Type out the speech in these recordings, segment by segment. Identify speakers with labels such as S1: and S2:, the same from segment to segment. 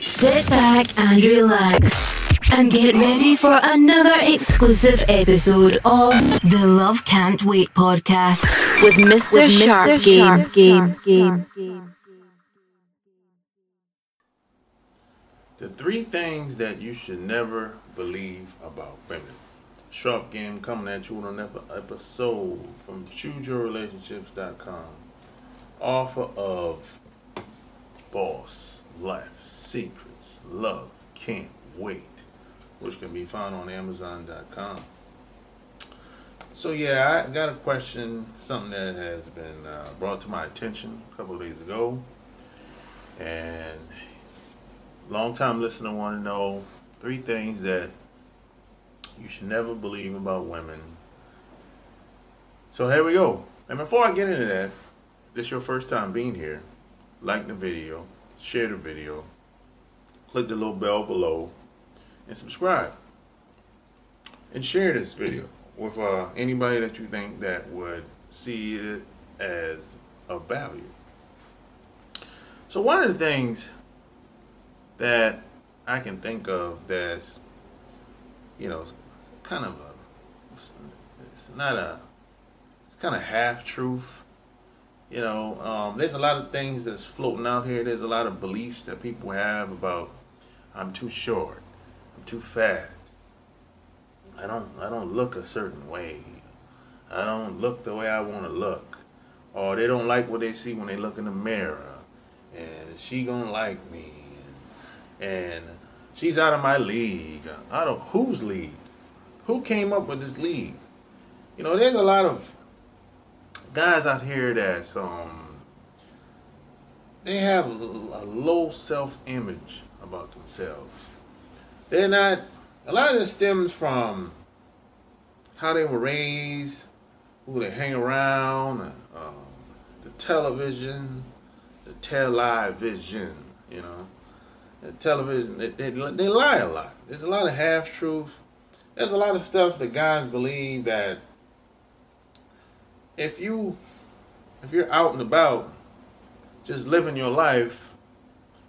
S1: Sit back and relax and get ready for another exclusive episode of the Love Can't Wait podcast with Mr. With Sharp, Mr. Game. Sharp Game. Game. Game.
S2: The three things that you should never believe about women. Sharp Game coming at you on another episode from ChooseYourRelationships.com. Offer of Boss Life Secrets Love Can't Wait, which can be found on Amazon.com. So yeah, I got a question, something that has been uh, brought to my attention a couple days ago, and long time listener want to know three things that you should never believe about women. So here we go. And before I get into that, this is your first time being here, like the video, share the video, click the little bell below, and subscribe. And share this video with uh, anybody that you think that would see it as of value. So one of the things that I can think of that's, you know, kind of a, it's not a, it's kind of half truth. You know, um, there's a lot of things that's floating out here. There's a lot of beliefs that people have about I'm too short, I'm too fat, I don't, I don't look a certain way, I don't look the way I want to look, or they don't like what they see when they look in the mirror, and she gonna like me, and, and she's out of my league. Out of whose league? Who came up with this league? You know, there's a lot of guys out here that's um they have a, low self image about themselves. They're not a lot of this stems from how they were raised, who they hang around, um, the television, the television, you know. The television, they, they, they lie a lot. There's a lot of half truths there's a lot of stuff that guys believe that if you if you're out and about just living your life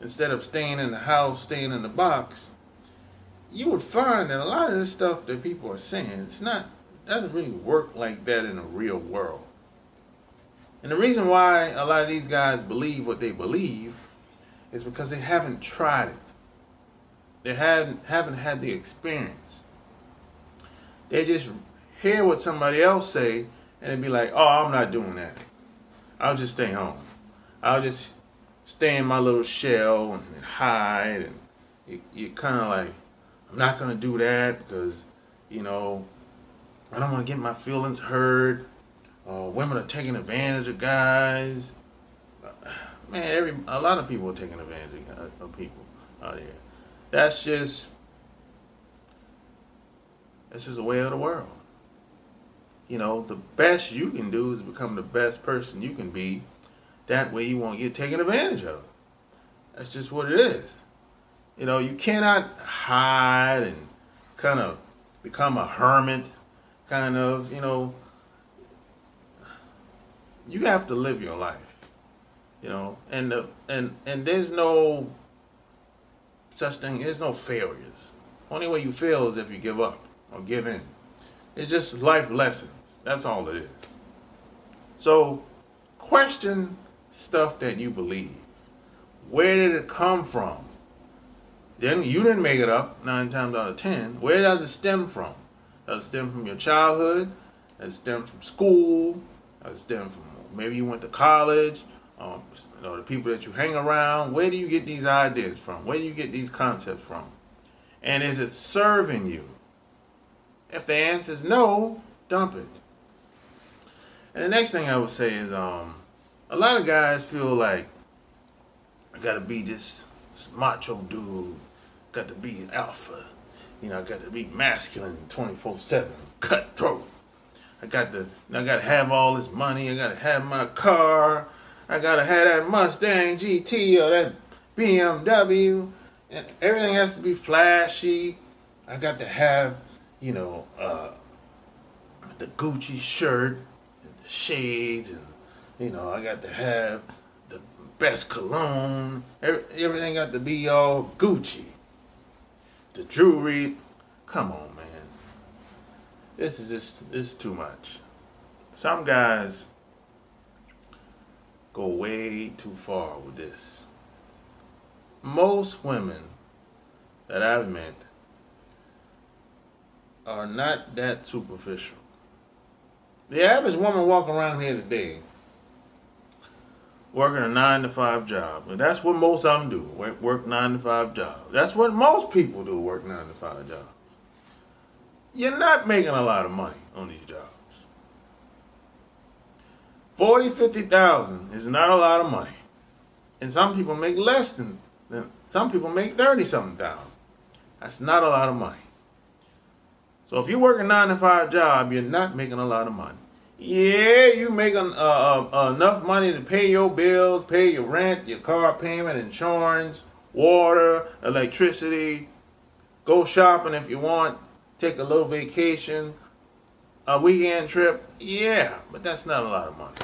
S2: instead of staying in the house, staying in the box, you would find that a lot of this stuff that people are saying, it's not doesn't really work like that in the real world. And the reason why a lot of these guys believe what they believe is because they haven't tried it. They hadn't haven't had the experience. They just hear what somebody else say and be like, oh, I'm not doing that. I'll just stay home. I'll just stay in my little shell and hide. And you, you kind of like, I'm not going to do that because, you know, I don't want to get my feelings hurt. Uh, women are taking advantage of guys. Man, every a lot of people are taking advantage of, of people out here. That's just that's just the way of the world. You know, the best you can do is become the best person you can be. That way you won't get taken advantage of. That's just what it is. You know, you cannot hide and kind of become a hermit, kind of, you know. You have to live your life. You know, and the, and and there's no such thing, there's no failures. Only way you fail is if you give up or give in. It's just life lessons. That's all it is. So question stuff that you believe. Where did it come from? Then you didn't make it up nine times out of ten. Where does it stem from? Does it stem from your childhood? Does it stem from school? Does it stem from maybe you went to college? Um, you know, the people that you hang around. Where do you get these ideas from? Where do you get these concepts from? And is it serving you? If the answer is no, dump it. And the next thing I would say is, um, a lot of guys feel like I gotta be this, this macho dude, got to be alpha, you know, I got to be masculine 24/7, cutthroat. I got to, I gotta have all this money. I gotta have my car. I gotta have that Mustang GT or that BMW. And everything has to be flashy. I got to have you know, uh, the Gucci shirt and the shades, and you know, I got to have the best cologne. Everything got to be all Gucci. The jewelry. Come on, man. This is just this is too much. Some guys go way too far with this. Most women that I've met are not that superficial. The average woman walking around here today working a nine to five job. And that's what most of them do. Work, work nine to five jobs. That's what most people do, work nine to five jobs. You're not making a lot of money on these jobs. 40, 50,000 is not a lot of money. And some people make less than, than some people make 30 something thousand. That's not a lot of money. So if you work a nine to five job, you're not making a lot of money. Yeah, you make uh, uh, enough money to pay your bills, pay your rent, your car payment, insurance, water, electricity, go shopping if you want, take a little vacation, a weekend trip. Yeah, but that's not a lot of money.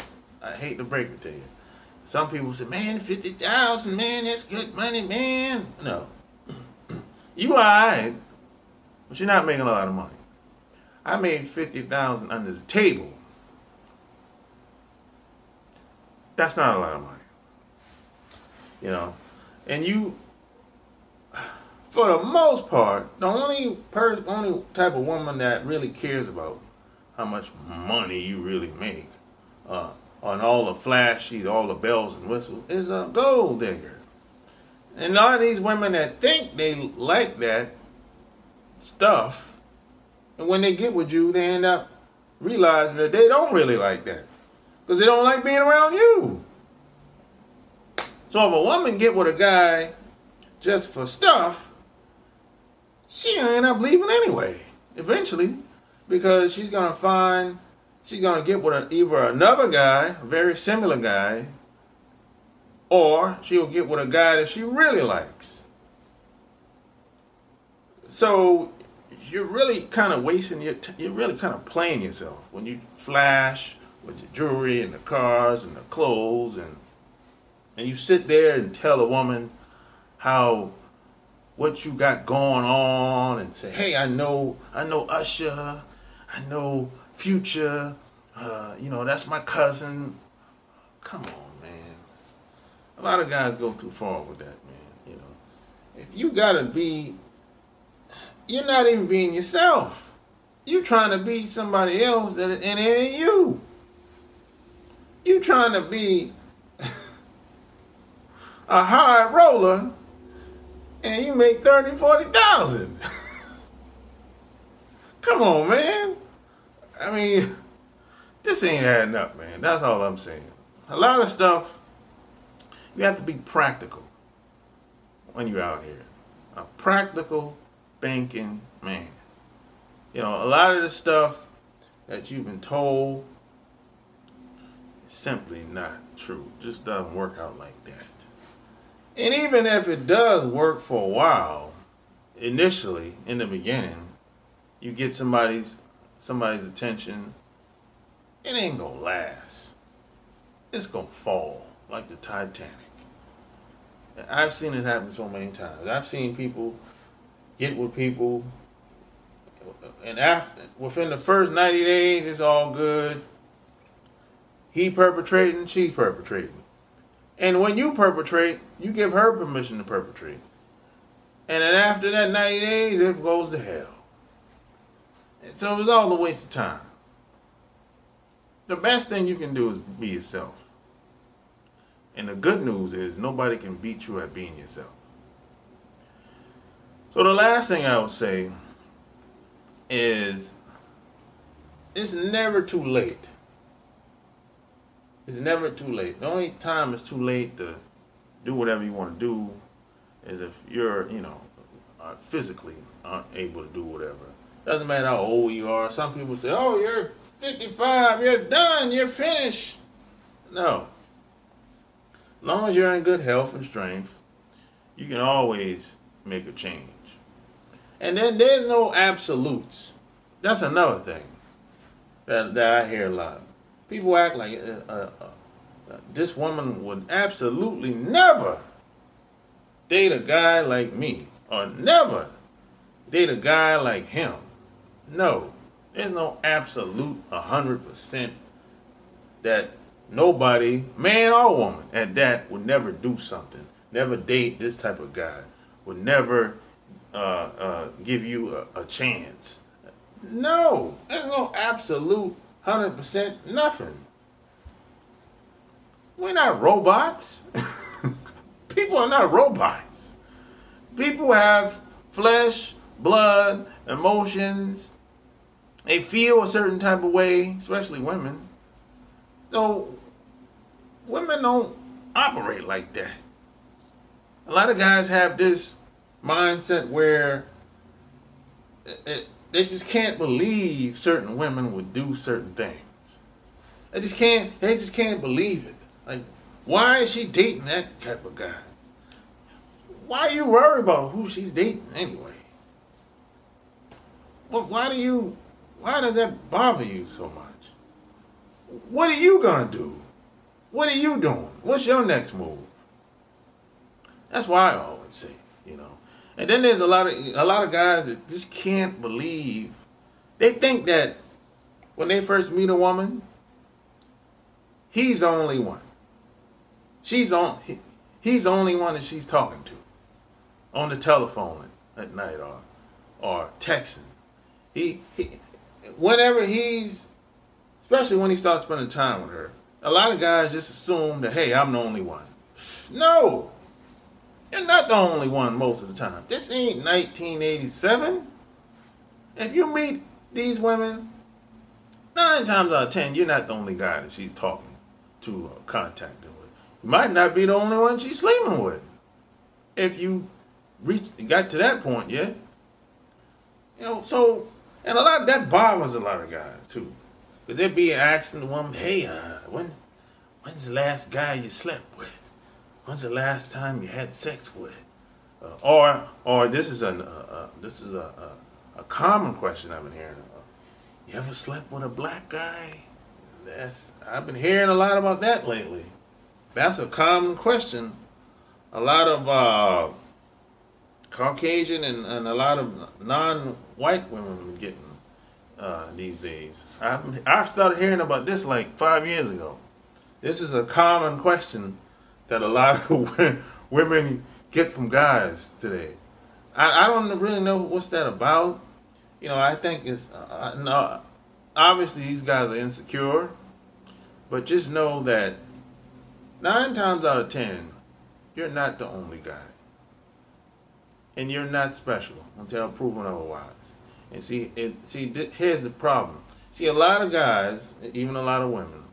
S2: I hate to break it to you. Some people say, man, 50000 man, that's good money, man. No. you alright, but you're not making a lot of money. I made 50000 under the table That's not a lot of money. You know, and you, for the most part, the only person, only type of woman that really cares about how much money you really make, uh, on all the flashy, all the bells and whistles, is a gold digger. And a lot of these women that think they like that stuff, and when they get with you, they end up realizing that they don't really like that because they don't like being around you. So if a woman get with a guy just for stuff, she end up leaving anyway, eventually, because she's gonna find she's gonna get with a, either another guy, a very similar guy, or she'll get with a guy that she really likes. So you're really kind of wasting your t- you're really kind of playing yourself when you flash with your jewelry and the cars and the clothes and and you sit there and tell a woman how what you got going on and say, hey, I know, I know Usher, I know Future, uh, you know, that's my cousin. Come on, man. A lot of guys go too far with that, man. You know, if you gotta be, you're not even being yourself. You're trying to be somebody else that and it ain't you. You trying to be a high roller and you make 30, 40,000. Come on, man. I mean, this ain't adding up, man. That's all I'm saying. A lot of stuff, you have to be practical when you're out here. A practical banking man. You know, a lot of the stuff that you've been told is simply not true. It just doesn't work out like that. And even if it does work for a while, initially in the beginning, you get somebody's somebody's attention, it ain't gonna last. It's gonna fall like the Titanic. I've seen it happen so many times. I've seen people get with people, and after within the first ninety days, it's all good. He perpetrating, she's perpetrating. And when you perpetrate, you give her permission to perpetrate. And then after that 90 days, it goes to hell. And so it was all a waste of time. The best thing you can do is be yourself. And the good news is nobody can beat you at being yourself. So the last thing I would say is it's never too late it's never too late. The only time it's too late to do whatever you want to do is if you're, you know, uh, physically unable to do whatever. Doesn't matter how old you are. Some people say, "Oh, you're 55. You're done. You're finished." No. As long as you're in good health and strength, you can always make a change. And then there's no absolutes. That's another thing that, that I hear a lot people act like uh, uh, this woman would absolutely never date a guy like me or never date a guy like him. No, there's no absolute 100% that nobody, man or woman, at that would never do something, never date this type of guy, would never uh, uh, give you a, a chance. No, there's no absolute 100% nothing. We're not robots. People are not robots. People have flesh, blood, emotions. They feel a certain type of way, especially women. So, women don't operate like that. A lot of guys have this mindset where it, it, they just can't believe certain women would do certain things. They just can't. They just can't believe it. Like, why is she dating that type of guy? Why are you worried about who she's dating anyway? Well, why do you? Why does that bother you so much? What are you gonna do? What are you doing? What's your next move? That's why I always say, you know. And then there's a lot of a lot of guys that just can't believe. They think that when they first meet a woman, he's the only one. She's on. He, he's the only one that she's talking to on the telephone at night or or texting. He, he whenever he's especially when he starts spending time with her, a lot of guys just assume that hey, I'm the only one. No, you're not the only one most of the time. This ain't 1987. If you meet these women, nine times out of ten, you're not the only guy that she's talking to or contacting with. You might not be the only one she's sleeping with. If you reach got to that point yet. You know, so and a lot that bothers a lot of guys too. Cause they'd be asking the woman, hey, uh, when when's the last guy you slept with? When's the last time you had sex with? Uh, or, or this is a uh, uh, this is a, a, a, common question I've been hearing. Uh, you ever slept with a black guy? That's I've been hearing a lot about that lately. That's a common question. A lot of uh, Caucasian and, and a lot of non-white women getting uh, these days. I've, I've started hearing about this like five years ago. This is a common question that a lot of women get from guys today. I, I don't really know what's that about. You know, I think it's uh, no, obviously these guys are insecure, but just know that nine times out of ten, you're not the only guy, and you're not special until proven otherwise. And see, it, see, th- here's the problem. See, a lot of guys, even a lot of women,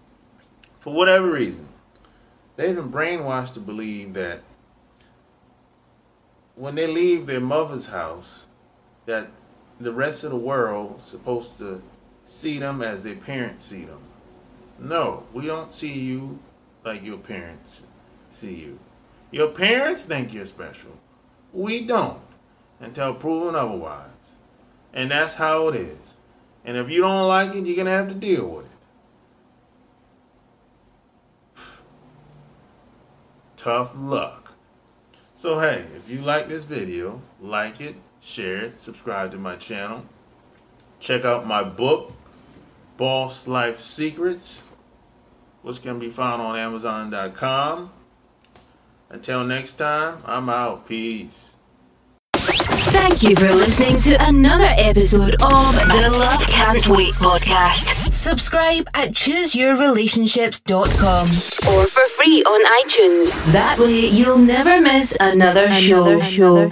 S2: for whatever reason, They've been brainwashed to believe that when they leave their mother's house, that the rest of the world is supposed to see them as their parents see them. No, we don't see you like your parents see you. Your parents think you're special. We don't until proven otherwise. And that's how it is. And if you don't like it, you're going to have to deal with it. Tough luck. So hey, if you like this video, like it, share it, subscribe to my channel. Check out my book, Boss Life Secrets, which can be found on Amazon.com. Until next time, I'm out. Peace.
S1: Thank you for listening to another episode of the Love Can't Wait podcast. Subscribe at chooseyourrelationships.com or for free on iTunes. That way you'll never miss another, another show. show. show.